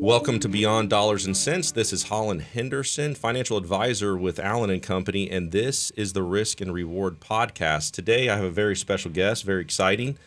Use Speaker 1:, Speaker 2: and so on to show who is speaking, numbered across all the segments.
Speaker 1: Welcome to Beyond Dollars and Sense. This is Hollin Henderson, financial advisor with Allen and Company, and this is the Risk and Reward podcast. Today, I have a very special guest, very exciting,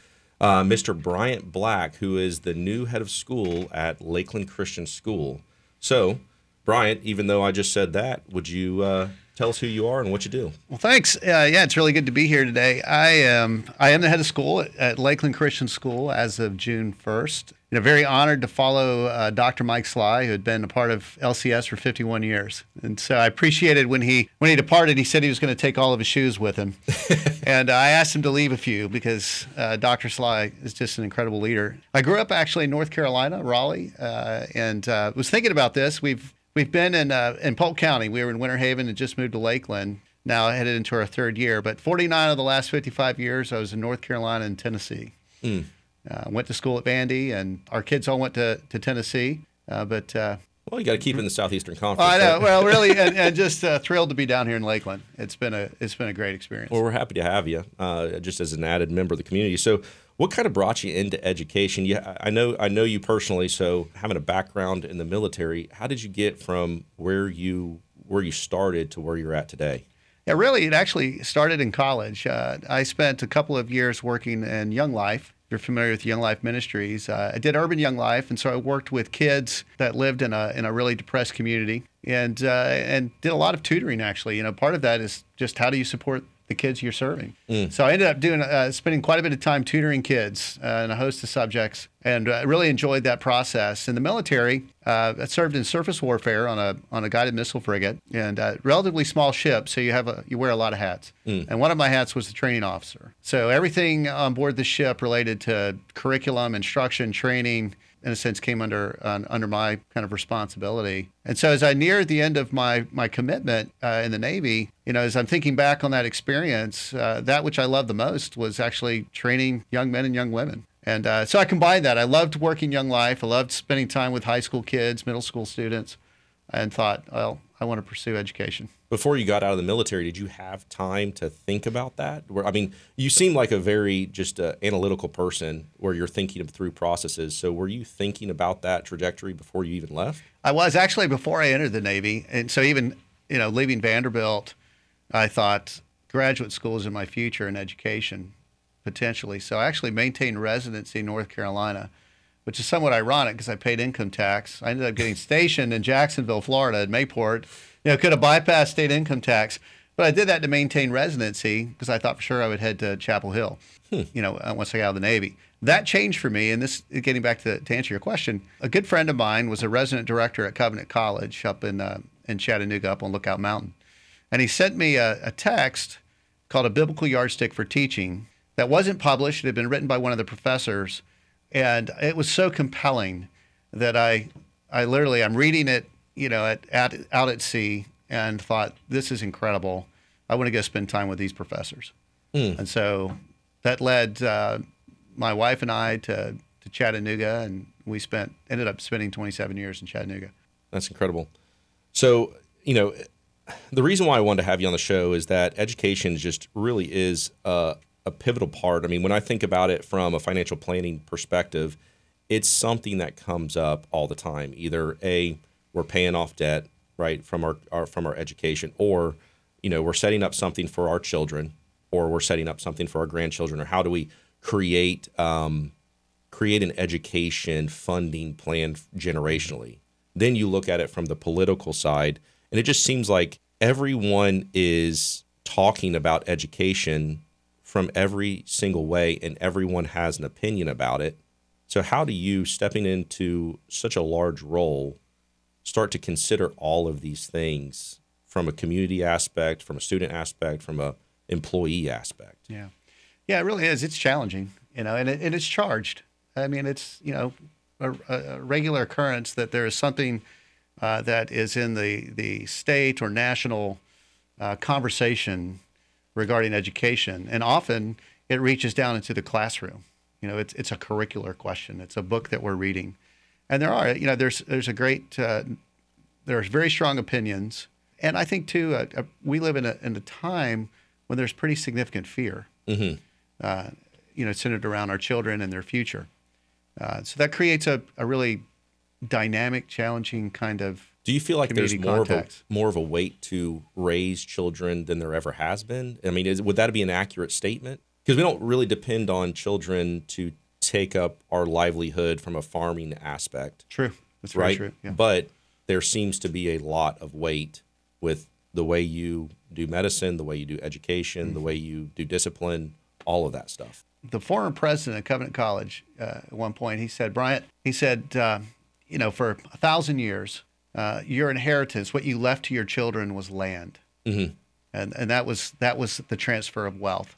Speaker 1: uh, Mr. Bryant Black, who is the new head of school at Lakeland Christian School. So, Bryant, even though I just said that, would you uh, tell us who you are and what you do?
Speaker 2: Well, thanks. Uh, yeah, it's really good to be here today. I am I am the head of school at, at Lakeland Christian School as of June first. You know, very honored to follow uh, Dr. Mike Sligh, who had been a part of LCS for 51 years, and so I appreciated when he when he departed. He said he was going to take all of his shoes with him, and I asked him to leave a few because uh, Dr. Sligh is just an incredible leader. I grew up actually in North Carolina, Raleigh, uh, and uh, was thinking about this. We've we've been in uh, in Polk County. We were in Winter Haven and just moved to Lakeland. Now headed into our third year, but 49 of the last 55 years, I was in North Carolina and Tennessee.
Speaker 1: Mm.
Speaker 2: Uh, went to school at Vandy, and our kids all went to, to Tennessee. Uh, but uh,
Speaker 1: well, you got to keep in the Southeastern Conference.
Speaker 2: I know. well, really, and, and just uh, thrilled to be down here in Lakeland. It's been a it's been a great experience.
Speaker 1: Well, we're happy to have you, uh, just as an added member of the community. So, what kind of brought you into education? You, I know I know you personally, so having a background in the military, how did you get from where you where you started to where you're at today?
Speaker 2: Yeah, really, it actually started in college. Uh, I spent a couple of years working in Young Life. You're familiar with Young Life Ministries. Uh, I did Urban Young Life, and so I worked with kids that lived in a in a really depressed community, and uh, and did a lot of tutoring. Actually, you know, part of that is just how do you support the kids you're serving.
Speaker 1: Mm.
Speaker 2: So I ended up doing uh, spending quite a bit of time tutoring kids uh, in a host of subjects, and I uh, really enjoyed that process. In the military, uh, I served in surface warfare on a on a guided missile frigate, and uh, relatively small ship, so you have a you wear a lot of hats.
Speaker 1: Mm.
Speaker 2: And one of my hats was the training officer. So everything on board the ship related to curriculum, instruction, training in a sense came under uh, under my kind of responsibility. And so as I neared the end of my my commitment uh, in the Navy, you know, as I'm thinking back on that experience, uh, that which I loved the most was actually training young men and young women. And uh, so I combined that. I loved working Young Life. I loved spending time with high school kids, middle school students, and thought, well, I want to pursue education
Speaker 1: before you got out of the military, did you have time to think about that? Where I mean, you seem like a very just uh, analytical person, where you're thinking through processes. So, were you thinking about that trajectory before you even left?
Speaker 2: I was actually before I entered the Navy, and so even you know leaving Vanderbilt, I thought graduate school is in my future in education, potentially. So I actually maintained residency in North Carolina, which is somewhat ironic because I paid income tax. I ended up getting stationed in Jacksonville, Florida, at Mayport you know, could have bypassed state income tax. But I did that to maintain residency because I thought for sure I would head to Chapel Hill,
Speaker 1: hmm.
Speaker 2: you know, uh, once I got out of the Navy. That changed for me. And this, getting back to, to answer your question, a good friend of mine was a resident director at Covenant College up in, uh, in Chattanooga, up on Lookout Mountain. And he sent me a, a text called A Biblical Yardstick for Teaching that wasn't published. It had been written by one of the professors. And it was so compelling that I, I literally, I'm reading it you know, at, at, out at sea and thought, this is incredible. I want to go spend time with these professors.
Speaker 1: Mm.
Speaker 2: And so that led uh, my wife and I to, to Chattanooga, and we spent ended up spending 27 years in Chattanooga.
Speaker 1: That's incredible. So, you know, the reason why I wanted to have you on the show is that education just really is a, a pivotal part. I mean, when I think about it from a financial planning perspective, it's something that comes up all the time. Either a we're paying off debt right from our, our from our education or you know we're setting up something for our children or we're setting up something for our grandchildren or how do we create um, create an education funding plan generationally? Then you look at it from the political side and it just seems like everyone is talking about education from every single way and everyone has an opinion about it. So how do you stepping into such a large role start to consider all of these things from a community aspect, from a student aspect, from a employee aspect.
Speaker 2: Yeah, yeah, it really is. It's challenging, you know, and, it, and it's charged. I mean, it's you know a, a regular occurrence that there is something uh, that is in the the state or national uh, conversation regarding education, and often it reaches down into the classroom. You know, it's it's a curricular question. It's a book that we're reading and there are you know there's there's a great uh, there's very strong opinions and i think too uh, uh, we live in a, in a time when there's pretty significant fear
Speaker 1: mm-hmm.
Speaker 2: uh, you know centered around our children and their future uh, so that creates a, a really dynamic, challenging kind of.
Speaker 1: Do you feel like there's more
Speaker 2: context.
Speaker 1: of a more of a weight to raise children than there ever has been? I mean, is, would that be an accurate statement? Because we don't really depend on children to take up our livelihood from a farming aspect,
Speaker 2: True. That's
Speaker 1: right?
Speaker 2: true. Yeah.
Speaker 1: But there seems to be a lot of weight with the way you do medicine, the way you do education,
Speaker 2: Mm-hmm.
Speaker 1: the way you do discipline, all of that stuff.
Speaker 2: the former president of Covenant College, uh, at one point, he said, Bryant, he said, uh, you know, for a thousand years, uh, your inheritance, what you left to your children, was land,
Speaker 1: Mhm.
Speaker 2: and and that was that was the transfer of wealth.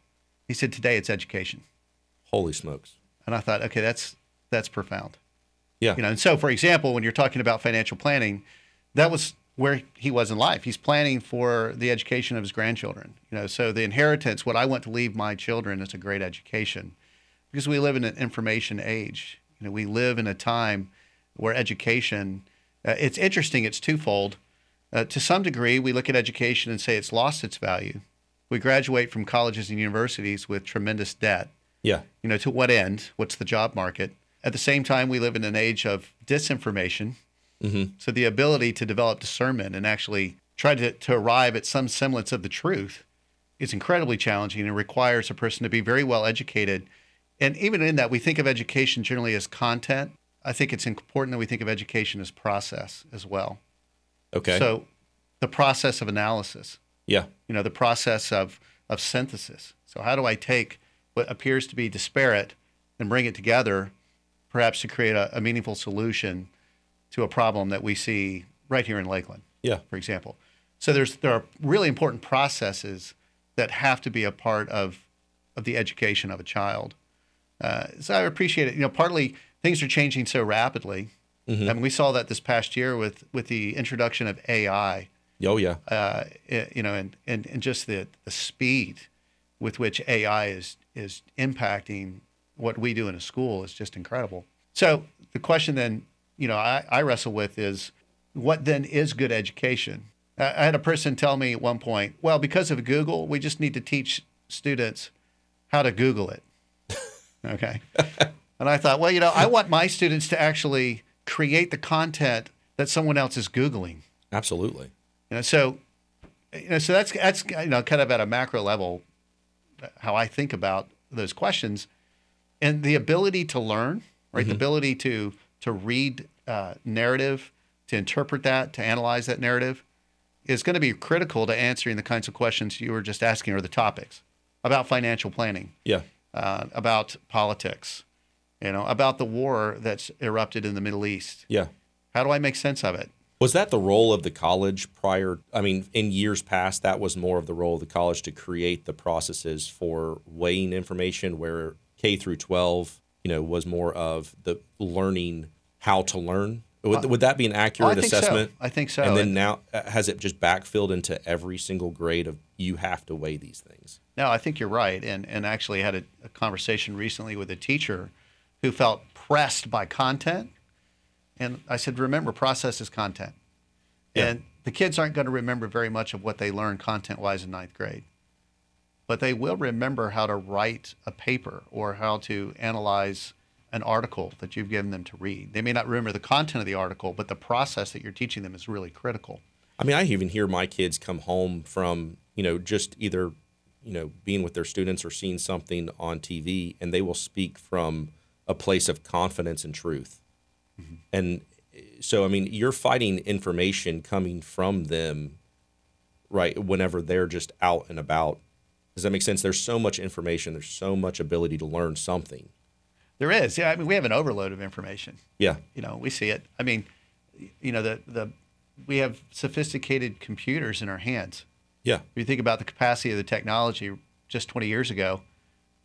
Speaker 2: He said, today it's education,
Speaker 1: Holy smokes!
Speaker 2: And I thought, okay, that's that's profound.
Speaker 1: Yeah,
Speaker 2: You know, and so for example, when you're talking about financial planning, that was where he was in life. He's planning for the education of his grandchildren. You know, so the inheritance, what I want to leave my children is a great education, because we live in an information age. You know, we live in a time where education. Uh, it's interesting. It's twofold. Uh, to some degree, we look at education and say it's lost its value. We graduate from colleges and universities with tremendous debt
Speaker 1: yeah,
Speaker 2: you know, to what end? What's the job market? At the same time, we live in an age of disinformation.
Speaker 1: Mhm.
Speaker 2: So the ability to develop discernment and actually try to, to arrive at some semblance of the truth is incredibly challenging and requires a person to be very well educated. And even in that, we think of education generally as content. I think it's important that we think of education as process as well.
Speaker 1: okay,
Speaker 2: So the process of analysis
Speaker 1: yeah,
Speaker 2: you know the process of of synthesis so how do i take what appears to be disparate and bring it together perhaps to create a, a meaningful solution to a problem that we see right here in lakeland
Speaker 1: yeah,
Speaker 2: for example. So there's there are really important processes that have to be a part of of the education of a child. Uh, so i appreciate it. You know partly things are changing so rapidly. I mean, we saw that this past year with with the introduction of ai
Speaker 1: oh yeah,
Speaker 2: uh, you know, and, and, and just the, the speed with which AI is is impacting what we do in a school is just incredible. So the question then, you know, I, I wrestle with is what then is good education? I I had a person tell me at one point, well, because of Google, we just need to teach students how to Google it. Okay. and I thought, well, you know, I want my students to actually create the content that someone else is Googling.
Speaker 1: absolutely.
Speaker 2: You know, so you know, so that's that's you know, kind of at a macro level, how I think about those questions, and the ability to learn, right? The ability to to read uh, narrative, to interpret that, to analyze that narrative, is going to be critical to answering the kinds of questions you were just asking, or the topics about financial planning,
Speaker 1: Yeah,
Speaker 2: uh, about politics, you know, about the war that's erupted in the Middle East.
Speaker 1: yeah.
Speaker 2: How do I make sense of it?
Speaker 1: Was that the role of the college prior? I mean, in years past, that was more of the role of the college to create the processes for weighing information, where K through 12, you know, was more of the learning how to learn. Would, would that be an
Speaker 2: Uh, Oh, I
Speaker 1: accurate
Speaker 2: think
Speaker 1: assessment?
Speaker 2: so. I think so.
Speaker 1: And then now, uh, has it just backfilled into every single grade of you have to weigh these things?
Speaker 2: No, I think you're right. And and actually had a, a conversation recently with a teacher who felt pressed by content. And I said, remember, process is content.
Speaker 1: Yeah.
Speaker 2: And the kids aren't going to remember very much of what they learned content wise in ninth grade. But they will remember how to write a paper or how to analyze an article that you've given them to read. They may not remember the content of the article, but the process that you're teaching them is really critical.
Speaker 1: I mean, I even hear my kids come home from, you know, just either, you know, being with their students or seeing something on TV, and they will speak from a place of confidence and truth. Mm-hmm. And so, I mean, you're fighting information coming from them, right? Whenever they're just out and about. Does that make sense? There's so much information, there's so much ability to learn something.
Speaker 2: There is. Yeah, I mean, we have an overload of information.
Speaker 1: Yeah.
Speaker 2: You know, we see it. I mean, you know, the the we have sophisticated computers in our hands.
Speaker 1: Yeah.
Speaker 2: If you think about the capacity of the technology just 20 years ago,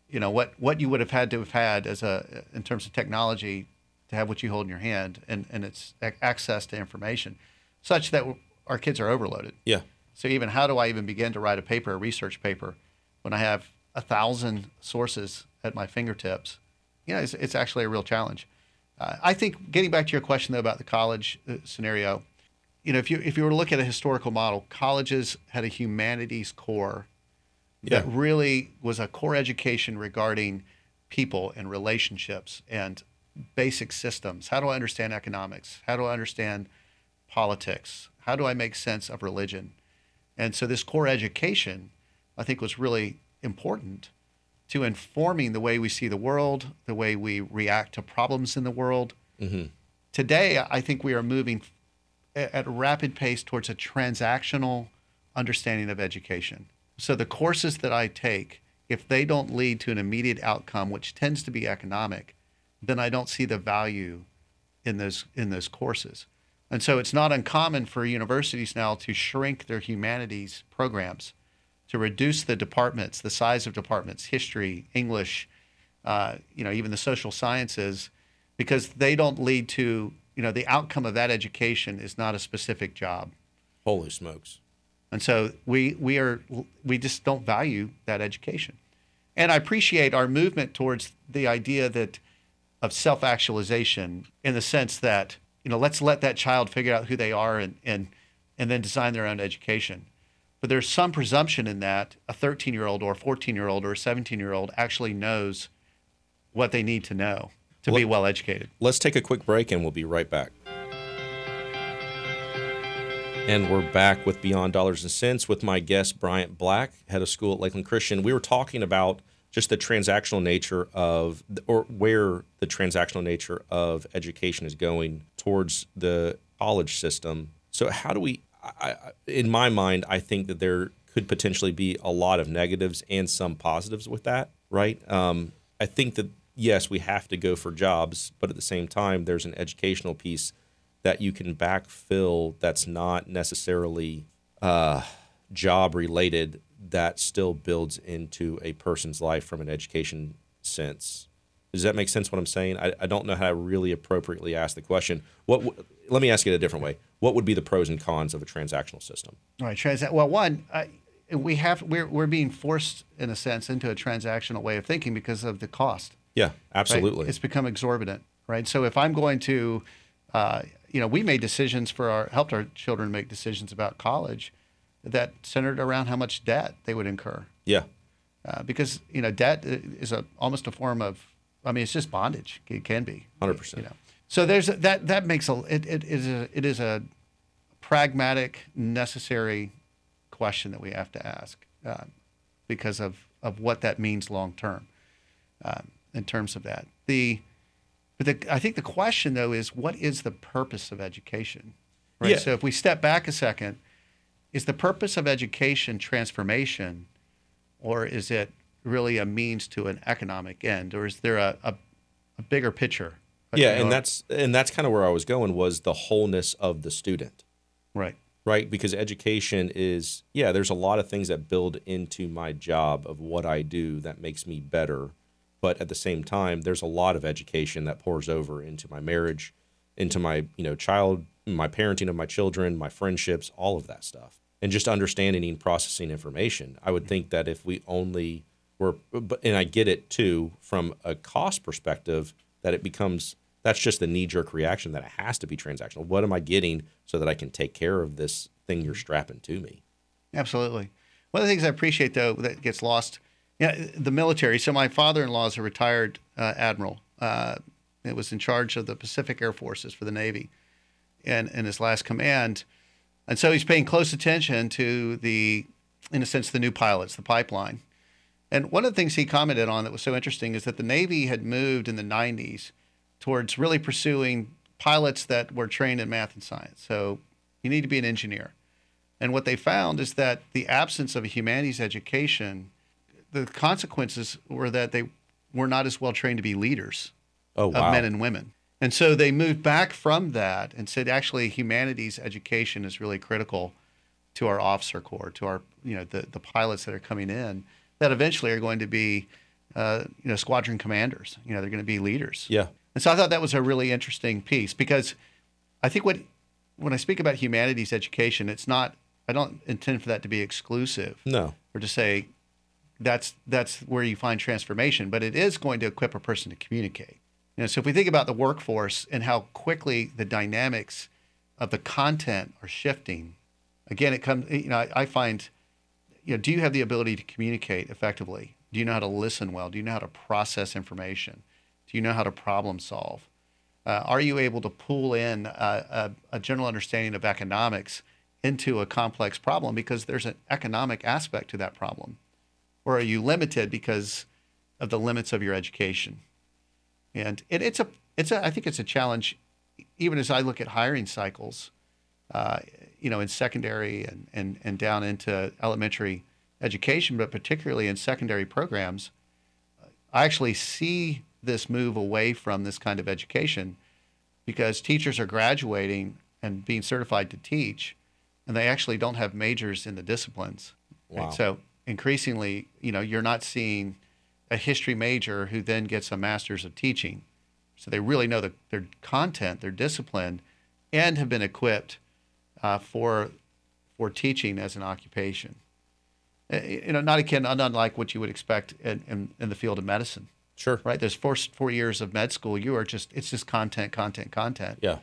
Speaker 2: you know what what you would have had to have had as a in terms of technology to have what you hold in your hand and and its access to information, such that our kids are overloaded.
Speaker 1: Yeah.
Speaker 2: So even how do I even begin to write a paper, a research paper, when I have a thousand sources at my fingertips? You know, it's, it's actually a real challenge. Uh, I think getting back to your question though about the college uh, scenario, you know, if you if you were to look at a historical model, colleges had a humanities core that really was a core education regarding people and relationships and basic systems? How do I understand economics? How do I understand politics? How do I make sense of religion? And so this core education, I think, was really important to informing the way we see the world, the way we react to problems in the world. Mm-hmm. Today, I think we are moving at a rapid pace towards a transactional understanding of education. So the courses that I take, if they don't lead to an immediate outcome, which tends to be economic, then I don't see the value in those in those courses. And so it's not uncommon for universities now to shrink their humanities programs, to reduce the departments, the size of departments, history, English, uh, you know, even the social sciences, because they don't lead to, you know, the outcome of that education is not a specific job.
Speaker 1: Holy smokes.
Speaker 2: And so we we are we just don't value that education. And I appreciate our movement towards the idea that of self-actualization in the sense that you know let's let that child figure out who they are and and and then design their own education. But there's some presumption in that a 13 year old or a 14 year old or a 17 year old actually knows what they need to know to well, be well educated.
Speaker 1: let's take a quick break and we'll be right back. And we're back with Beyond Dollars and Sense with my guest, Bryant Black, head of school at Lakeland Christian. We were talking about just the transactional nature of, or where the transactional nature of education is going towards the college system. So, how do we, I, in my mind, I think that there could potentially be a lot of negatives and some positives with that, right? Um, I think that, yes, we have to go for jobs, but at the same time, there's an educational piece that you can backfill that's not necessarily uh, job related that still builds into a person's life from an education sense. Does that make sense? What I'm saying? I, I don't know how to really appropriately ask the question. What? W- let me ask it a different way. What would be the pros and cons of a transactional system?
Speaker 2: All right, trans. Well, one, I, we have we're we're being forced in a sense into a transactional way of thinking because of the cost.
Speaker 1: Yeah, absolutely.
Speaker 2: Right? It's become exorbitant, right? So if I'm going to, uh, you know, we made decisions for our helped our children make decisions about college that centered around how much debt they would incur.
Speaker 1: Yeah.
Speaker 2: Uh, because you know debt is a almost a form of I mean it's just bondage. It can be.
Speaker 1: Hundred percent.
Speaker 2: You know. So there's a, that that makes a it, it is a it is a pragmatic necessary question that we have to ask uh, because of of what that means long term um, in terms of that. The but the, I think the question though is what is the purpose of education? Right. Yeah. So if we step back a second is the purpose of education transformation, or is it really a means to an economic end, or is there a, a, a bigger picture?
Speaker 1: Yeah, and that's and that's kind of where I was going was the wholeness of the student.
Speaker 2: Right.
Speaker 1: Right, because education is yeah, there's a lot of things that build into my job of what I do that makes me better, but at the same time, there's a lot of education that pours over into my marriage, into my, you know, child, my parenting of my children, my friendships, all of that stuff and just understanding and processing information. I would think that if we only were, and I get it too from a cost perspective, that it becomes that's just the knee jerk reaction that it has to be transactional. What am I getting so that I can take care of this thing you're strapping to me?
Speaker 2: Absolutely. One of the things I appreciate though that gets lost, yeah, the military. So my father-in-law is a retired uh, admiral. Uh, it was in charge of the Pacific Air Forces for the Navy, and in his last command and so he's paying close attention to the, in a sense, the new pilots, the pipeline. And one of the things he commented on that was so interesting is that the Navy had moved in the 90s towards really pursuing pilots that were trained in math and science. So you need to be an engineer. And what they found is that the absence of a humanities education, the consequences were that they were not as well trained to be leaders
Speaker 1: oh, wow.
Speaker 2: of men and women. And so they moved back from that and said, actually, humanities education is really critical to our officer corps, to our, you know, the, the pilots that are coming in that eventually are going to be, uh, you know, squadron commanders. You know, they're going to be leaders.
Speaker 1: Yeah.
Speaker 2: And so I thought that was a really interesting piece because I think what, when I speak about humanities education, it's not, I don't intend for that to be exclusive.
Speaker 1: No.
Speaker 2: Or to say that's, that's where you find transformation, but it is going to equip a person to communicate. You know, so if we think about the workforce and how quickly the dynamics of the content are shifting, again, it comes. You know, I, I find, you know, do you have the ability to communicate effectively? Do you know how to listen well? Do you know how to process information? Do you know how to problem solve? Uh, are you able to pull in a, a, a general understanding of economics into a complex problem because there's an economic aspect to that problem? Or are you limited because of the limits of your education? And it, it's a, it's a, I think it's a challenge, even as I look at hiring cycles, uh, you know, in secondary and, and, and down into elementary education, but particularly in secondary programs. I actually see this move away from this kind of education because teachers are graduating and being certified to teach, and they actually don't have majors in the disciplines.
Speaker 1: Wow.
Speaker 2: Right? So increasingly, you know, you're not seeing a history major who then gets a master's of teaching. So they really know the, their content, their discipline, and have been equipped uh, for for teaching as an occupation. Uh, You know, not again, unlike what you would expect in, in, in the field of medicine
Speaker 1: Sure.
Speaker 2: right? There's four four years of med school. You are just it's just content, content, content.
Speaker 1: Yeah.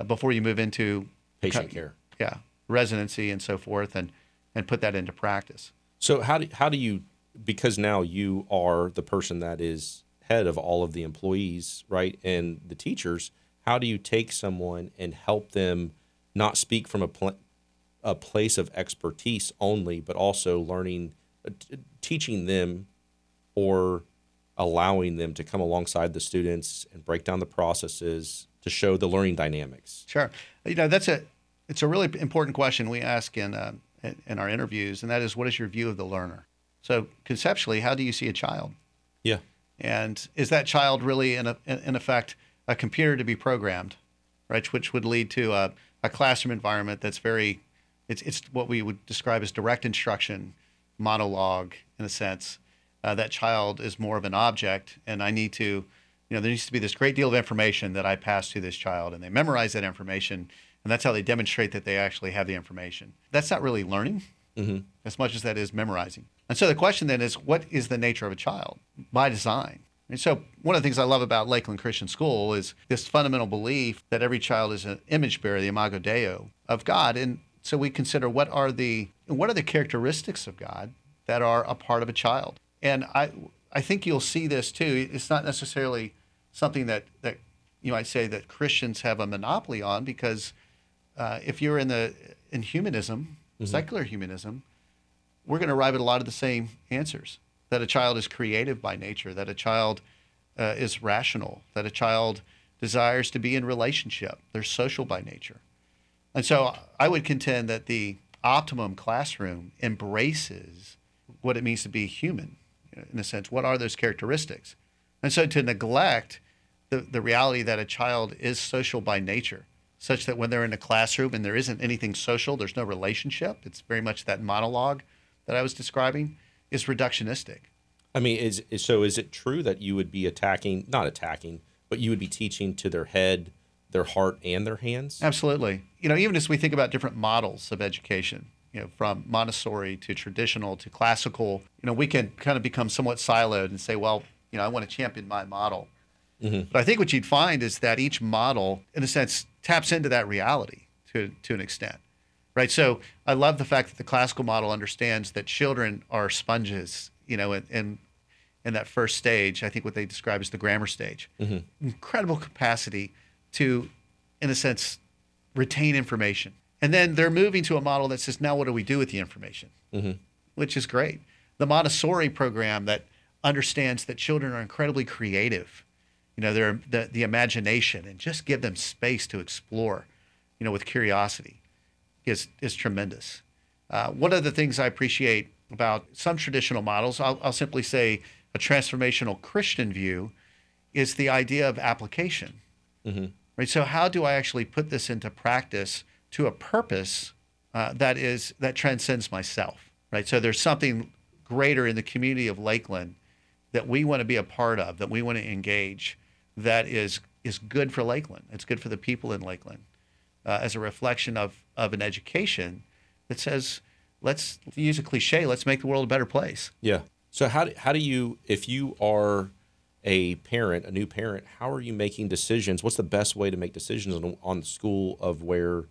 Speaker 2: Uh, Before you move into
Speaker 1: Patient
Speaker 2: co-
Speaker 1: care.
Speaker 2: yeah, residency and so forth, and and put that into practice.
Speaker 1: So how do how do you because now you are the person that is head of all of the employees, right, and the teachers. How do you take someone and help them not speak from a pl- a place of expertise only, but also learning, uh, t- teaching them, or allowing them to come alongside the students and break down the processes to show the learning dynamics.
Speaker 2: Sure, you know that's a it's a really important question we ask in uh, in- in our interviews, and that is, what is your view of the learner? So conceptually, how do you see a child?
Speaker 1: Yeah.
Speaker 2: And is that child really, in, a, in effect, a computer to be programmed, right? Which would lead to a, a classroom environment that's very, it's, it's what we would describe as direct instruction, monologue in a sense. Uh, that child is more of an object, and I need to, you know, there needs to be this great deal of information that I pass to this child, and they memorize that information, and that's how they demonstrate that they actually have the information. That's not really learning as much as that is memorizing. And so the question then is, what is the nature of a child by design? And so one of the things I love about Lakeland Christian School is this fundamental belief that every child is an image bearer, the imago Dei of God. And so we consider what are the what are the characteristics of God that are a part of a child. And I I think you'll see this too. It's not necessarily something that that you might say that Christians have a monopoly on because uh, if you're in the in humanism, secular humanism, we're going to arrive at a lot of the same answers. That a child is creative by nature. That a child uh, is rational. That a child desires to be in relationship. They're social by nature. And so I would contend that the optimum classroom embraces what it means to be human, in a sense. What are those characteristics? And so to neglect the, the reality that a child is social by nature, such that when they're in a classroom and there isn't anything social, there's no relationship, it's very much that monologue that I was describing, is reductionistic.
Speaker 1: I mean, is, is so? Is it true that you would be attacking, not attacking, but you would be teaching to their head, their heart, and their hands?
Speaker 2: Absolutely. You know, even as we think about different models of education, you know, from Montessori to traditional to classical, you know, we can kind of become somewhat siloed and say, well, you know, I want to champion my model. Mm-hmm. But I think what you'd find is that each model, in a sense, taps into that reality to, to an extent, right? So I love the fact that the classical model understands that children are sponges, you know, and, and in that first stage, I think what they describe as the grammar stage. Mm-hmm. Incredible capacity to, in a sense, retain information. And then they're moving to a model that says, now what do we do with the information? Mm-hmm. Which is great. The Montessori program that understands that children are incredibly creative, you know, they're the, the imagination and just give them space to explore, you know, with curiosity is, is tremendous. Uh, one of the things I appreciate about some traditional models, I'll, I'll simply say a transformational Christian view, is the idea of application. Right. So how do I actually put this into practice to a purpose uh, that is that transcends myself? Right. So there's something greater in the community of Lakeland that we want to be a part of, that we want to engage, that is is good for Lakeland. It's good for the people in Lakeland, uh, as a reflection of of an education that says, let's use a cliche, let's make the world a better place.
Speaker 1: Yeah. So how do, how do you if you are a parent, a new parent, how are you making decisions? What's the best way to make decisions on, on school of where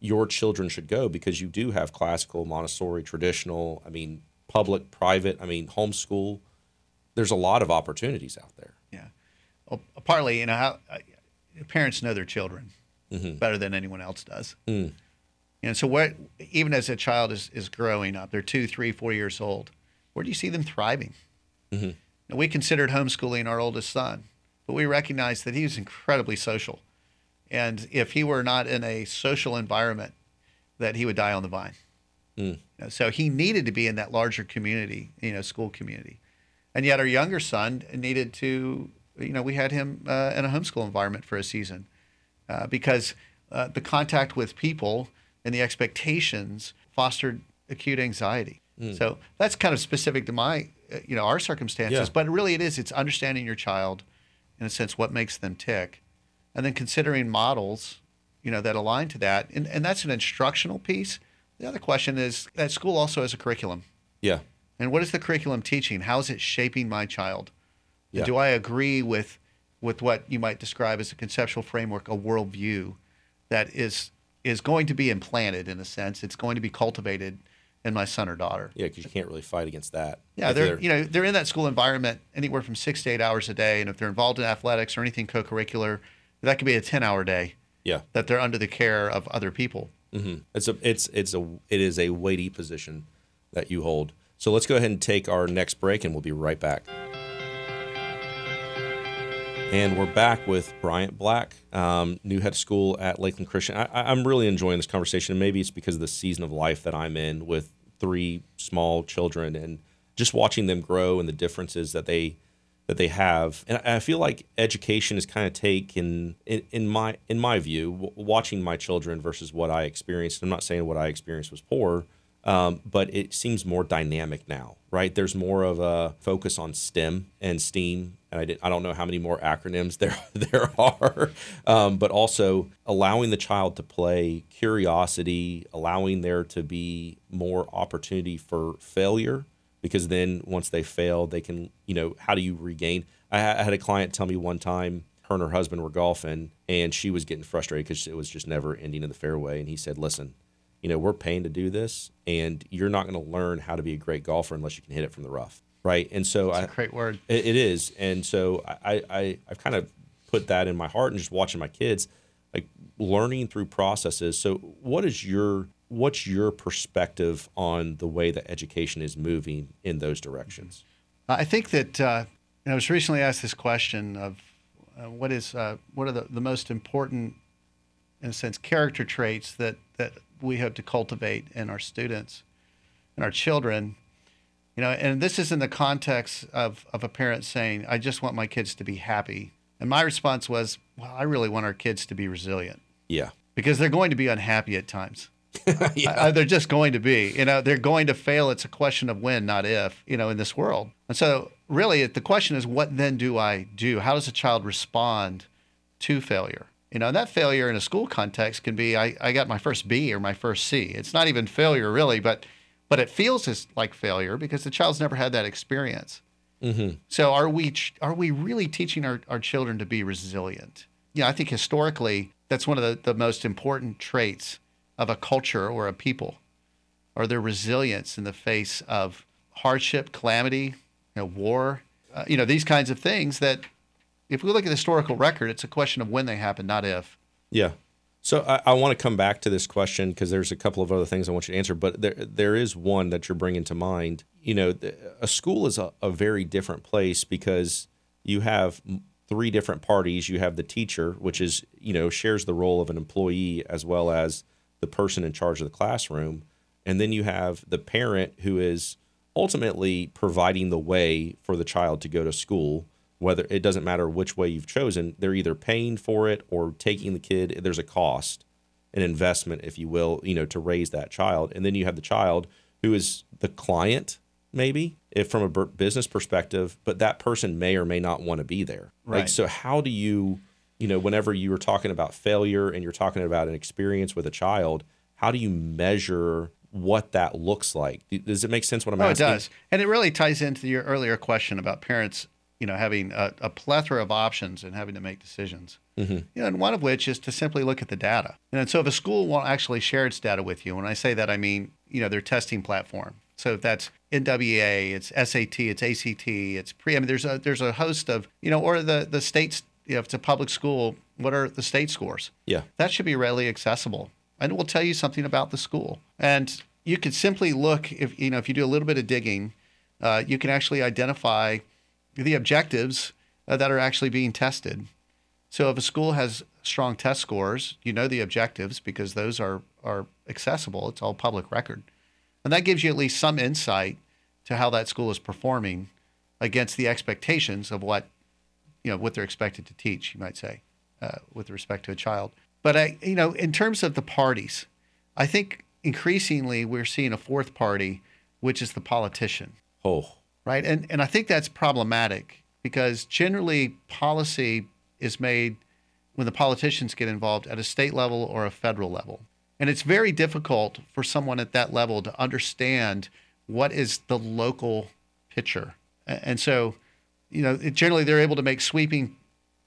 Speaker 1: your children should go? Because you do have classical, Montessori, traditional. I mean, public, private. I mean, homeschool. There's a lot of opportunities out there.
Speaker 2: Well, partly, you know, how uh, parents know their children mm-hmm. better than anyone else does. Mm. And so, what even as a child is, is growing up, they're two, three, four years old. Where do you see them thriving? Mm-hmm. Now, we considered homeschooling our oldest son, but we recognized that he was incredibly social, and if he were not in a social environment, that he would die on the vine. Mm. You know, so he needed to be in that larger community, you know, school community, and yet our younger son needed to, you know, we had him uh, in a homeschool environment for a season uh, because uh, the contact with people and the expectations fostered acute anxiety. So that's kind of specific to my, uh, you know, our circumstances.
Speaker 1: Yeah.
Speaker 2: But really, it is. It's understanding your child, in a sense, what makes them tick, and then considering models, you know, that align to that. And and that's an instructional piece. The other question is that school also has a curriculum.
Speaker 1: Yeah.
Speaker 2: And what is the curriculum teaching? How is it shaping my child?
Speaker 1: Yeah.
Speaker 2: Do I agree with with what you might describe as a conceptual framework, a worldview that is is going to be implanted in a sense? It's going to be cultivated in my son or daughter.
Speaker 1: Yeah, because you can't really fight against that.
Speaker 2: Yeah,
Speaker 1: If
Speaker 2: they're you know they're in that school environment anywhere from six to eight hours a day, and if they're involved in athletics or anything co-curricular, that could be a ten-hour day
Speaker 1: yeah.
Speaker 2: that they're under the care of other people.
Speaker 1: hmm It's a it's it's a it is a weighty position that you hold. So let's go ahead and take our next break, and we'll be right back. And we're back with Bryant Black, um, new head of school at Lakeland Christian. I, I'm really enjoying this conversation. Maybe it's because of the season of life that I'm in with three small children and just watching them grow and the differences that they that they have. And I I feel like education is kind of taken in, in my in my view, w- watching my children versus what I experienced. I'm not saying what I experienced was poor, um, but it seems more dynamic now, right? There's more of a focus on STEM and STEAM. And I, did, I don't know how many more acronyms there there are, um, but also allowing the child to play, curiosity, allowing there to be more opportunity for failure because then once they fail, they can, you know, how do you regain? I, I had a client tell me one time her and her husband were golfing and she was getting frustrated because it was just never ending in the fairway. And he said, listen, you know, we're paying to do this and you're not going to learn how to be a great golfer unless you can hit it from the rough. Right. And so I,
Speaker 2: It's a great word.
Speaker 1: it, it is, and so I, I I've kind of put that in my heart and just watching my kids, like learning through processes. So, what is your what's your perspective on the way that education is moving in those directions?
Speaker 2: I think that uh, I was recently asked this question of uh, what is uh, what are the, the most important, in a sense, character traits that that we hope to cultivate in our students and our children. You know, and this is in the context of, of a parent saying, I just want my kids to be happy. And my response was, Well, I really want our kids to be resilient
Speaker 1: Yeah,
Speaker 2: because they're going to be unhappy at times. Uh, they're just going to be. You know, they're going to fail. It's a question of when, not if, you know, in this world. And so, really, the question is, what then do I do? How does a child respond to failure? You know, and that failure in a school context can be, I, I got my first B or my first C. It's not even failure, really, but but it feels as like failure because the child's never had that experience. So are we are we really teaching our, our children to be resilient? Yeah, I think historically that's one of the, the most important traits of a culture or a people, or their resilience in the face of hardship, calamity, you know, war, uh, you know, these kinds of things that if we look at the historical record, it's a question of when they happen, not if.
Speaker 1: Yeah. So I, I want to come back to this question because there's a couple of other things I want you to answer, but there there is one that you're bringing to mind. You know, a school is a, a very different place because you have three different parties. You have the teacher, which is you know shares the role of an employee as well as the person in charge of the classroom, and then you have the parent who is ultimately providing the way for the child to go to school whether it doesn't matter which way you've chosen they're either paying for it or taking the kid there's a cost an investment if you will you know to raise that child. And then you have the child who is the client maybe if from a business perspective but that person may or may not want to be there. Like
Speaker 2: Right.
Speaker 1: so how do you you know whenever you were talking about failure and you're talking about an experience with a child how do you measure what that looks like? Does it make sense what i'm
Speaker 2: Oh, it does, and it really ties into your earlier question about parents, you know, having a, a plethora of options and having to make decisions. Mm-hmm. You know, and one of which is to simply look at the data. And so, if a school won't actually share its data with you, when I say that, I mean, you know, their testing platform. So if that's NWA, it's SAT, it's ACT, it's pre. I mean, there's a there's a host of you know, or the the states. You know, if it's a public school, what are the state scores?
Speaker 1: Yeah.
Speaker 2: That should be readily accessible, and it will tell you something about the school. And you could simply look if you know if you do a little bit of digging, uh, you can actually identify the objectives uh, that are actually being tested. So if a school has strong test scores, you know the objectives because those are are accessible. It's all public record, and that gives you at least some insight to how that school is performing against the expectations of what you know what they're expected to teach. You might say, uh, with respect to a child. But I, you know, in terms of the parties, I think increasingly we're seeing a fourth party, which is the politician.
Speaker 1: Oh,
Speaker 2: right? And and I think that's problematic because generally policy is made when the politicians get involved at a state level or a federal level. And it's very difficult for someone at that level to understand what is the local picture. And so, you know, generally they're able to make sweeping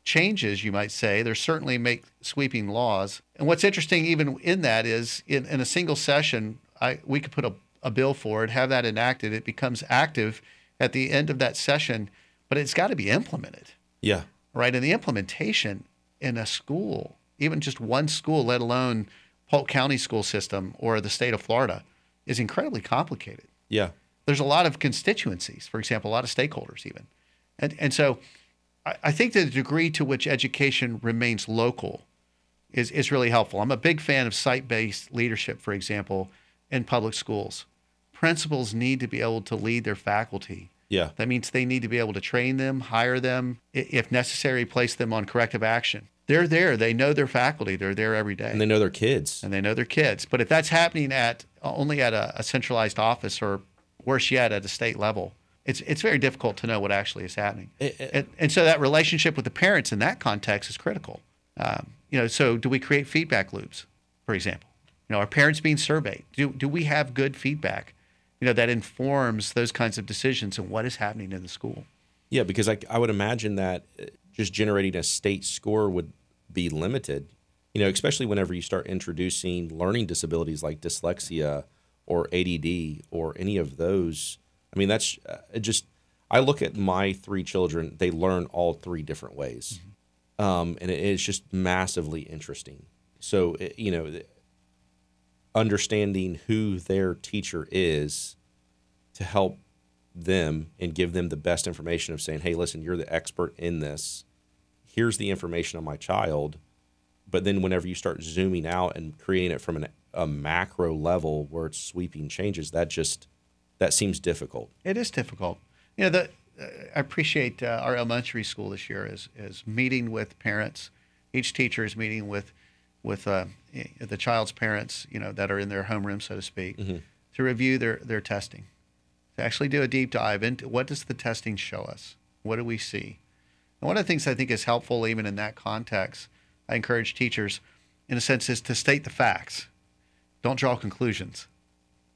Speaker 2: changes, you might say. They're certainly make sweeping laws. And what's interesting even in that is in, in a single session, I, we could put a, a bill forward, have that enacted. It becomes active at the end of that session, but it's got to be implemented.
Speaker 1: Yeah.
Speaker 2: Right. And the implementation in a school, even just one school, let alone Polk County school system or the state of Florida, is incredibly complicated.
Speaker 1: Yeah.
Speaker 2: There's a lot of constituencies, for example, a lot of stakeholders even. And, and so I, I think the degree to which education remains local is, is really helpful. I'm a big fan of site based leadership, for example, in public schools. Principals need to be able to lead their faculty.
Speaker 1: Yeah.
Speaker 2: That means they need to be able to train them, hire them, if necessary, place them on corrective action. They're there. They know their faculty. They're there every day.
Speaker 1: And they know their kids.
Speaker 2: And they know their kids. But if that's happening at uh, only at a, a centralized office or worse yet at a state level, it's it's very difficult to know what actually is happening. It, it, and, and, so that relationship with the parents in that context is critical. Um, you know, so do we create feedback loops, for example? You know, are parents being surveyed? Do do we have good feedback? You know, that informs those kinds of decisions and what is happening in the school.
Speaker 1: Yeah, because I I would imagine that uh, just generating a state score would be limited. You know, especially whenever you start introducing learning disabilities like dyslexia or ADD or any of those I mean, that's uh, just. I look at my three children; they learn all three different ways, mm-hmm. um, and it, it's just massively interesting. So it, you know, understanding who their teacher is to help them and give them the best information of saying, "Hey, listen, you're the expert in this. Here's the information on my child." But then, whenever you start zooming out and creating it from an, a macro level where it's sweeping changes, that just that seems difficult.
Speaker 2: It is difficult. You know, the, I appreciate uh, our elementary school this year is is meeting with parents. Each teacher is meeting with with uh, the child's parents, you know, that are in their homeroom, so to speak, mm-hmm. to review their their testing, to actually do a deep dive into what does the testing show us, what do we see, and one of the things I think is helpful even in that context, I encourage teachers, in a sense, is to state the facts, don't draw conclusions.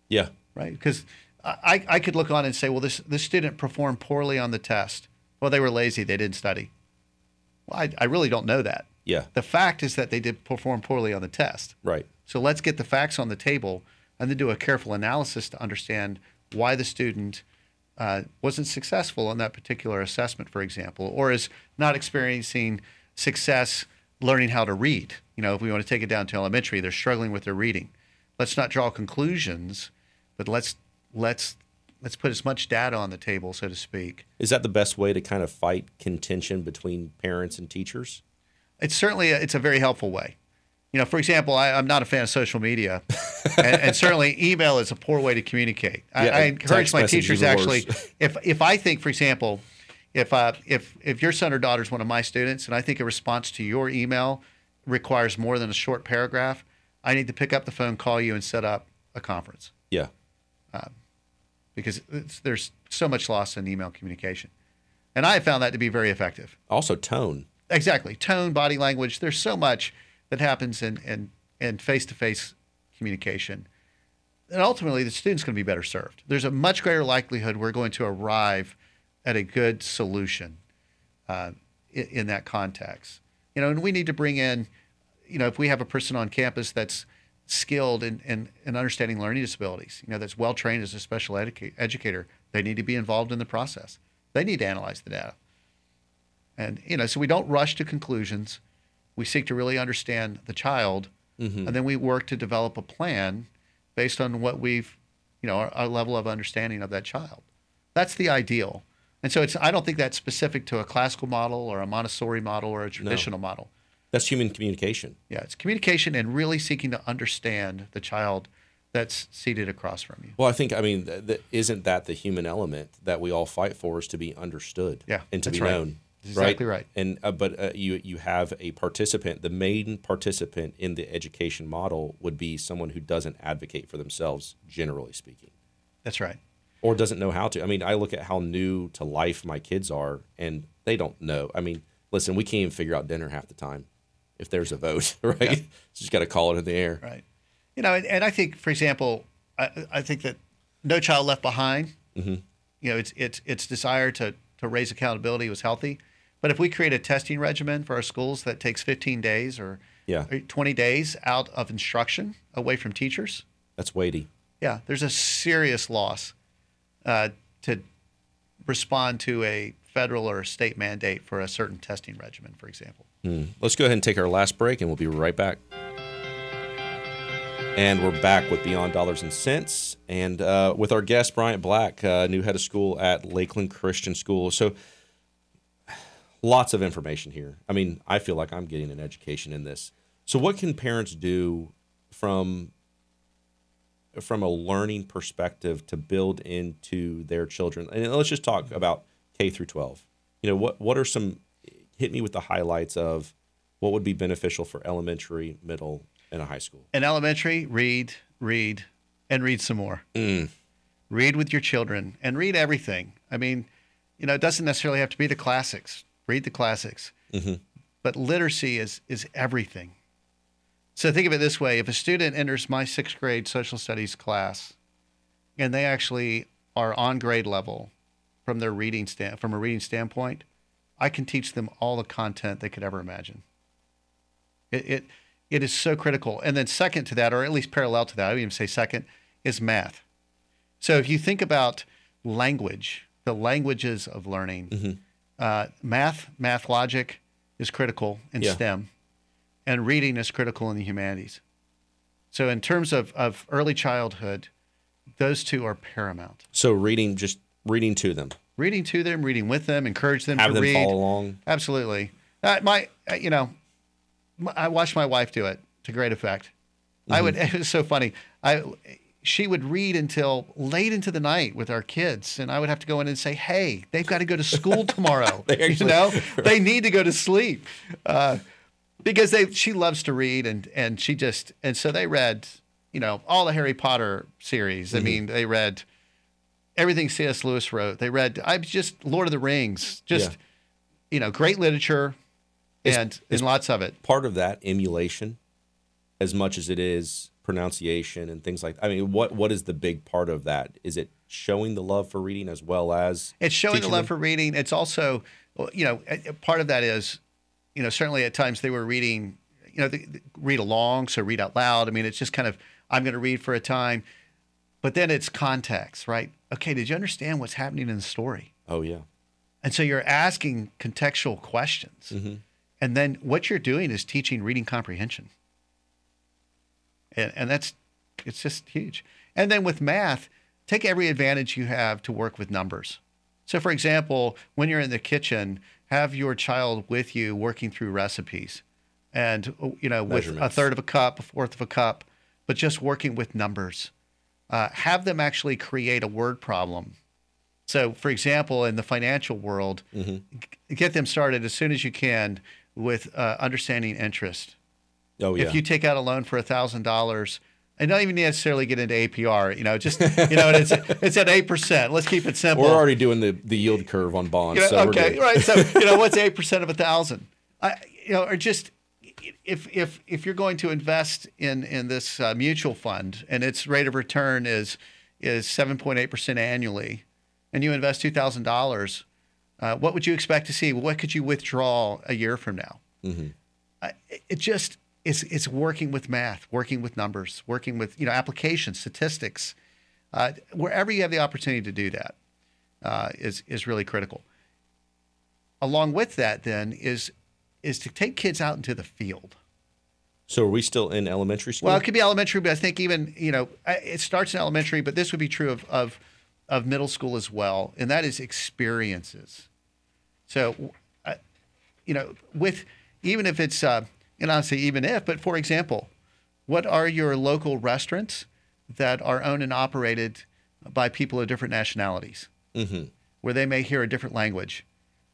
Speaker 1: Yeah.
Speaker 2: Right, because I, I could look on and say, well, this, this student performed poorly on the test. Well, they were lazy. They didn't study. Well, I, I really don't know that.
Speaker 1: Yeah.
Speaker 2: The fact is that they did perform poorly on the test.
Speaker 1: Right.
Speaker 2: So let's get the facts on the table and then do a careful analysis to understand why the student uh, wasn't successful on that particular assessment, for example, or is not experiencing success learning how to read. You know, if we want to take it down to elementary, they're struggling with their reading. Let's not draw conclusions, but let's let's let's put as much data on the table, so to speak.
Speaker 1: Is that the best way to kind of fight contention between parents and teachers?
Speaker 2: It's certainly a, it's a very helpful way. You know, for example, I, am not a fan of social media, and, and, certainly email is a poor way to communicate. I, yeah, I encourage my teachers actually, if if I think, for example, if uh, if if your son or daughter is one of my students, and I think a response to your email requires more than a short paragraph, I need to pick up the phone, call you, and set up a conference.
Speaker 1: Yeah.
Speaker 2: Uh, because there's so much loss in email communication. And I have found that to be very effective.
Speaker 1: Also, tone.
Speaker 2: Exactly. Tone, body language. There's so much that happens in, in, in face-to-face communication. And ultimately, the student's going to be better served. There's a much greater likelihood we're going to arrive at a good solution uh, in, in that context. You know, and we need to bring in, you know, if we have a person on campus that's skilled in, in, in understanding learning disabilities, you know, that's well trained as a special educa- educator. They need to be involved in the process. They need to analyze the data. And, you know, so we don't rush to conclusions. We seek to really understand the child, mm-hmm. and then we work to develop a plan based on what we've, you know, our, our level of understanding of that child. That's the ideal. And so it's, I don't think that's specific to a classical model or a Montessori model or a traditional model.
Speaker 1: That's human communication.
Speaker 2: Yeah, it's communication and really seeking to understand the child that's seated across from you.
Speaker 1: Well, I think I mean, th- th- isn't that the human element that we all fight for? Is to be understood,
Speaker 2: Yeah,
Speaker 1: and to be
Speaker 2: right.
Speaker 1: known.
Speaker 2: That's exactly right.
Speaker 1: And uh, but uh, you you have a participant. The main participant in the education model would be someone who doesn't advocate for themselves, generally speaking,
Speaker 2: That's right.
Speaker 1: or doesn't know how to. I mean, I look at how new to life my kids are, and they don't know. I mean, listen, we can't even figure out dinner half the time if there's a vote, right? Just got to call it in the air.
Speaker 2: Right. You know, and, and I think, for example, I, I think that No Child Left Behind,
Speaker 1: Mm-hmm.
Speaker 2: you know, its its its desire to to raise accountability was healthy. But if we create a testing regimen for our schools that takes 15 days or
Speaker 1: Yeah.
Speaker 2: 20 days out of instruction away from teachers,
Speaker 1: That's weighty.
Speaker 2: yeah, there's a serious loss uh, to respond to a federal or state mandate for a certain testing regimen, for example.
Speaker 1: Let's go ahead and take our last break, and we'll be right back. And we're back with Beyond Dollars and Sense, and uh, with our guest Bryant Black, uh, new head of school at Lakeland Christian School. So, lots of information here. I mean, I feel like I'm getting an education in this. So, what can parents do from from a learning perspective to build into their children? And let's just talk about K through 12. You know, what what are some hit me with the highlights of what would be beneficial for elementary, middle, and a high school.
Speaker 2: In elementary, read, read, and read some more. Mm. Read with your children and read everything. I mean, you know, it doesn't necessarily have to be the classics. Read the classics. Mm-hmm. But literacy is is everything. So think of it this way: if a student enters my sixth grade social studies class, and they actually are on grade level from their reading stand from a reading standpoint, I can teach them all the content they could ever imagine. It, it it is so critical. And then second to that, or at least parallel to that, I would even say second, is math. So if you think about language, the languages of learning, mm-hmm. Uh, math, math logic is critical in
Speaker 1: Yeah.
Speaker 2: STEM, and reading is critical in the humanities. So in terms of, of early childhood, those two are paramount.
Speaker 1: So reading, just reading to them,
Speaker 2: Reading to them, reading with them, encourage them
Speaker 1: have
Speaker 2: to
Speaker 1: them
Speaker 2: read.
Speaker 1: follow along.
Speaker 2: Absolutely. Uh, my, uh, you know, I watched my wife do it to great effect. I would. It was so funny. I, she would read until late into the night with our kids, and I would have to go in and say, "Hey, they've got to go to school tomorrow.
Speaker 1: They
Speaker 2: you know, they need to go to sleep." Uh, because they, she loves to read, and and she just, and so they read, you know, all the Harry Potter series. I mean, they read everything C.S. Lewis wrote. They read. I just Lord of the Rings. Just
Speaker 1: Yeah.
Speaker 2: you know, great literature, and
Speaker 1: is-
Speaker 2: and lots of it.
Speaker 1: Part of that emulation, as much as it is pronunciation and things like. that. I mean, what what is the big part of that? Is it showing the love for reading as well as
Speaker 2: It's showing the love
Speaker 1: them?
Speaker 2: for reading. It's also, you know, part of that is, you know, certainly at times they were reading, you know, they, they read along, so read out loud. I mean, it's just kind of, I'm going to read for a time, but then it's context, right? Okay, did you understand what's happening in the story?
Speaker 1: Oh yeah,
Speaker 2: And so you're asking contextual questions. Mm-hmm. And then what you're doing is teaching reading comprehension. And, and that's, it's just huge. And then with math, take every advantage you have to work with numbers. So, for example, when you're in the kitchen, have your child with you working through recipes and, you know, with a third of a cup, a fourth of a cup, but just working with numbers. Uh, have them actually create a word problem so, for example, in the financial world, g- get them started as soon as you can with uh, understanding interest.
Speaker 1: Oh yeah.
Speaker 2: If you take out a loan for a thousand dollars, and don't even necessarily get into APR, you know, just you know, it's it's at eight percent. Let's keep it simple.
Speaker 1: we're already doing the the yield curve on bonds.
Speaker 2: You know,
Speaker 1: so
Speaker 2: okay, right. So you know, what's eight percent of a thousand? I, you know, or just if if if you're going to invest in in this uh, mutual fund and its rate of return is is seven point eight percent annually, and you invest two thousand dollars, uh, what would you expect to see? What could you withdraw a year from now? Mm I, it just it's it's working with math, working with numbers, working with you know applications, statistics, uh, wherever you have the opportunity to do that uh, is is really critical. Along with that, then is is to take kids out into the field.
Speaker 1: So are we still in elementary school?
Speaker 2: Well, it could be elementary, but I think even you know it starts in elementary, but this would be true of of, of middle school as well, and that is experiences. So, uh, you know, with even if it's uh, and say even if, but for example, what are your local restaurants that are owned and operated by people of different nationalities,
Speaker 1: mm-hmm.
Speaker 2: where they may hear a different language,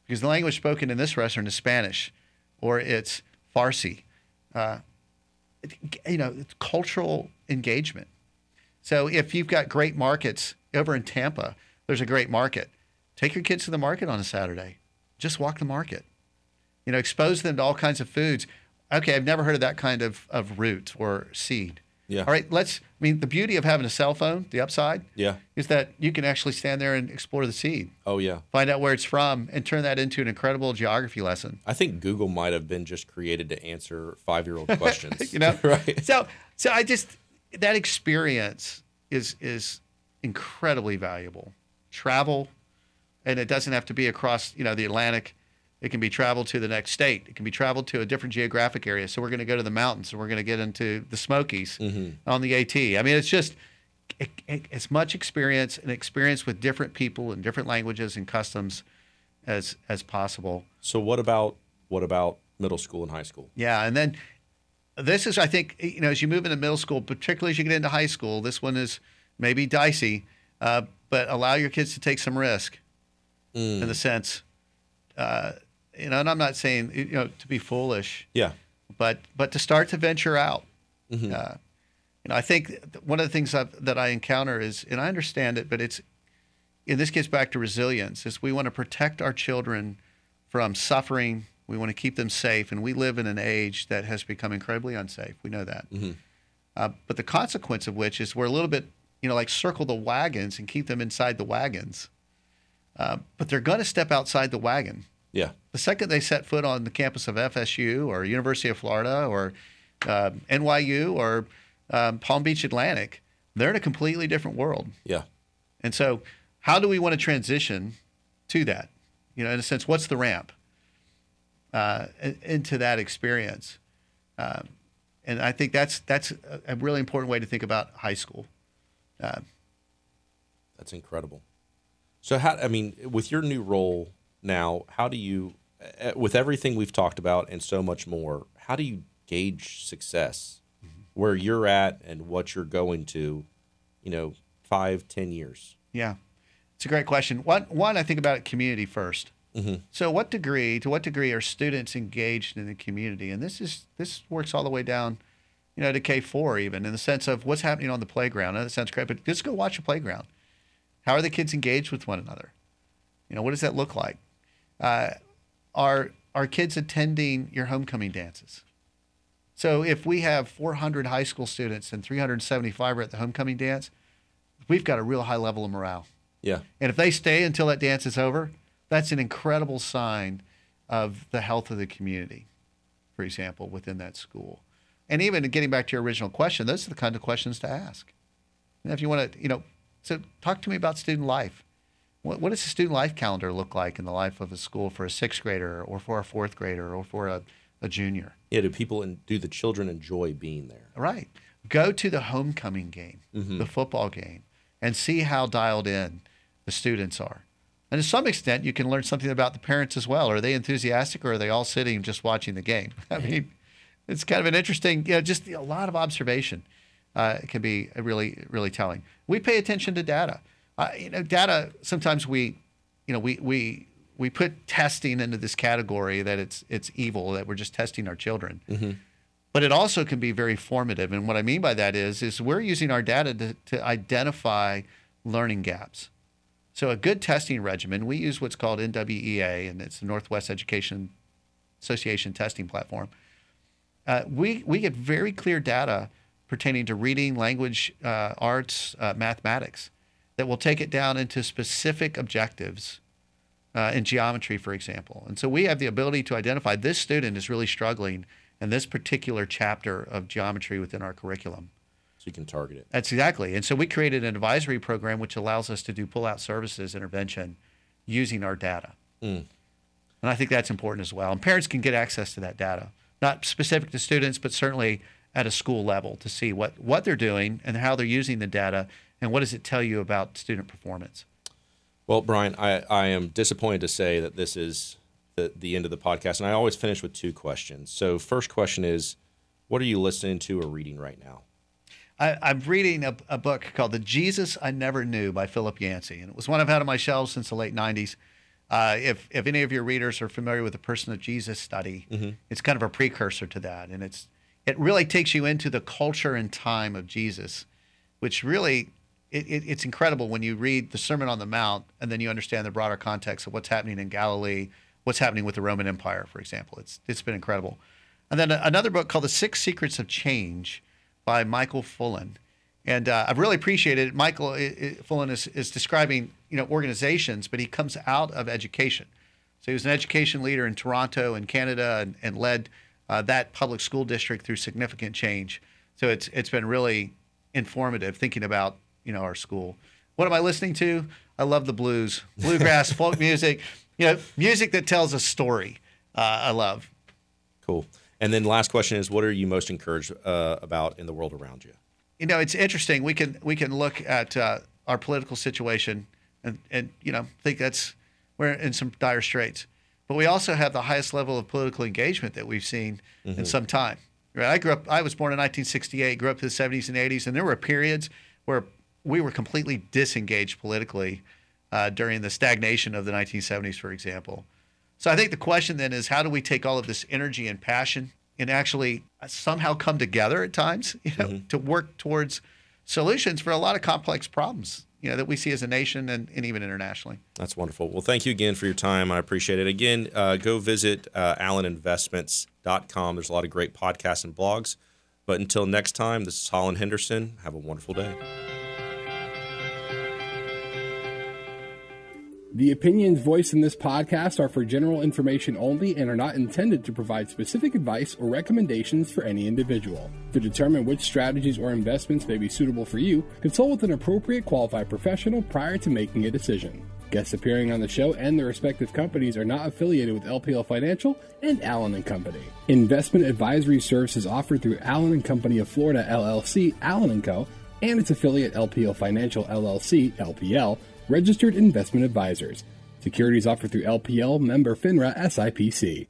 Speaker 2: because the language spoken in this restaurant is Spanish, or it's Farsi. Uh, you know, it's cultural engagement. So if you've got great markets over in Tampa, there's a great market. Take your kids to the market on a Saturday. Just walk the market. You know, expose them to all kinds of foods. Okay, I've never heard of that kind of, of root or seed.
Speaker 1: Yeah.
Speaker 2: All right, let's. I mean, the beauty of having a cell phone, the upside,
Speaker 1: Yeah.
Speaker 2: is that you can actually stand there and explore the seed,
Speaker 1: Oh yeah.
Speaker 2: find out where it's from, and turn that into an incredible geography lesson.
Speaker 1: I think Google might have been just created to answer five-year-old questions.
Speaker 2: you know
Speaker 1: right?
Speaker 2: so so i just that experience is is incredibly valuable travel and it doesn't have to be across you know the atlantic it can be traveled to the next state. It can be traveled to a different geographic area. So we're going to go to the mountains and we're going to get into the smokies on the at i mean it's just it, it, as much experience and experience with different people and different languages and customs as as possible.
Speaker 1: So what about what about middle school and high school?
Speaker 2: yeah, and then this is, I think, you know, as you move into middle school, particularly as you get into high school, this one is maybe dicey, uh, but allow your kids to take some risk in the sense, uh, you know, and I'm not saying you know to be foolish,
Speaker 1: Yeah.
Speaker 2: but but to start to venture out. Uh, you know, I think one of the things I've, that I encounter is, and I understand it, but it's, and this gets back to resilience, is we want to protect our children from suffering. We want to keep them safe, and we live in an age that has become incredibly unsafe. We know that. Uh, but the consequence of which is we're a little bit, you know, like circle the wagons and keep them inside the wagons. Uh, but they're going to step outside the wagon
Speaker 1: Yeah.
Speaker 2: the second they set foot on the campus of FSU or University of Florida or uh, NYU or um, Palm Beach Atlantic, they're in a completely different world.
Speaker 1: Yeah.
Speaker 2: And so, how do we want to transition to that? You know, in a sense, what's the ramp uh, into that experience? Um, and I think that's that's a- a really important way to think about high school.
Speaker 1: That's incredible. So how I mean, with your new role now, how do you uh, with everything we've talked about and so much more, how do you gauge success where you're at and what you're going to, you know, five, ten years?
Speaker 2: Yeah, it's a great question. One, one I think about it community 1st
Speaker 1: Mm-hmm.
Speaker 2: So, what degree, to what degree are students engaged in the community? And this is this works all the way down, you know, to K four even in the sense of what's happening on the playground. That sounds great, but just go watch a playground. How are the kids engaged with one another? You know, what does that look like? Uh, are are kids attending your homecoming dances? So, if we have 400 high school students and 375 are at the homecoming dance, we've got a real high level of morale.
Speaker 1: Yeah.
Speaker 2: And if they stay until that dance is over, that's an incredible sign of the health of the community, for example, within that school. And even getting back to your original question, those are the kind of questions to ask. And if you want to, you know, so talk to me about student life. What, what does the student life calendar look like in the life of a school for a sixth grader or for a fourth grader or for a, a junior?
Speaker 1: Yeah, do people and do the children enjoy being there?
Speaker 2: Right. Go to the homecoming game, the football game, and see how dialed in the students are. And to some extent, you can learn something about the parents as well. Are they enthusiastic or are they all sitting just watching the game? I mean, it's kind of an interesting, you know, just a lot of observation uh, can be really, really telling. We pay attention to data. Uh, you know, data, sometimes we, you know, we, we, we put testing into this category that it's, it's evil, that we're just testing our children but it also can be very formative. And what I mean by that is, is we're using our data to, to identify learning gaps. So a good testing regimen, we use what's called NWEA, and it's the Northwest Education Association testing platform. Uh, we we get very clear data pertaining to reading, language, uh, arts, uh, mathematics, that will take it down into specific objectives uh, in geometry, for example. And so we have the ability to identify this student is really struggling in this particular chapter of geometry within our curriculum.
Speaker 1: So you can target it.
Speaker 2: That's exactly. And so we created an advisory program which allows us to do pull out services intervention using our data.
Speaker 1: Mm.
Speaker 2: And I think that's important as well. And parents can get access to that data, not specific to students, but certainly at a school level to see what, what they're doing and how they're using the data and what does it tell you about student performance.
Speaker 1: Well, Brian, I, I am disappointed to say that this is the, the end of the podcast. And I always finish with two questions. So, first question is what are you listening to or reading right now?
Speaker 2: I, am reading a, a, book called The Jesus I Never Knew by Philip Yancey. And it was one I've had on my shelves since the late 90s. Uh, if, if any of your readers are familiar with the Person of Jesus study, mm-hmm. it's kind of a precursor to that. And it's it really takes you into the culture and time of Jesus, which really it, it, it's incredible when you read the Sermon on the Mount and then you understand the broader context of what's happening in Galilee, what's happening with the Roman Empire, for example. It's it's been incredible. And then another book called The Six Secrets of Change by Michael Fullan. And uh, I've really appreciated it. Michael Fullan is, is describing you know organizations, but he comes out of education. So he was an education leader in Toronto and Canada and, and led uh, that public school district through significant change. So it's it's been really informative thinking about you know our school. What am I listening to? I love the blues, bluegrass, folk music. You know, music that tells a story. Uh, I love.
Speaker 1: Cool. And then last question is, what are you most encouraged uh, about in the world around you?
Speaker 2: You know, it's interesting. We can we can look at uh, our political situation and and you know think that's we're in some dire straits. But we also have the highest level of political engagement that we've seen mm-hmm. in some time. Right? I grew up. I was born in 1968. Grew up in the 70s and 80s, and there were periods where we were completely disengaged politically uh, during the stagnation of the 1970s, for example. So I think the question then is, how do we take all of this energy and passion and actually somehow come together at times, you know, mm-hmm. to work towards solutions for a lot of complex problems you know that we see as a nation and, and even internationally.
Speaker 1: That's wonderful. Well, thank you again for your time. I appreciate it. Again, uh, go visit uh, alleninvestments.com. There's a lot of great podcasts and blogs. But until next time, this is Hollin Henderson. Have a wonderful day.
Speaker 3: The opinions voiced in this podcast are for general information only and are not intended to provide specific advice or recommendations for any individual. To determine which strategies or investments may be suitable for you, consult with an appropriate qualified professional prior to making a decision. Guests appearing on the show and their respective companies are not affiliated with LPL Financial and Allen & Company. Investment advisory services offered through Allen & Company of Florida LLC, Allen & Co., and its affiliate LPL Financial LLC, LPL, registered investment advisors. Securities offered through LPL member FINRA SIPC.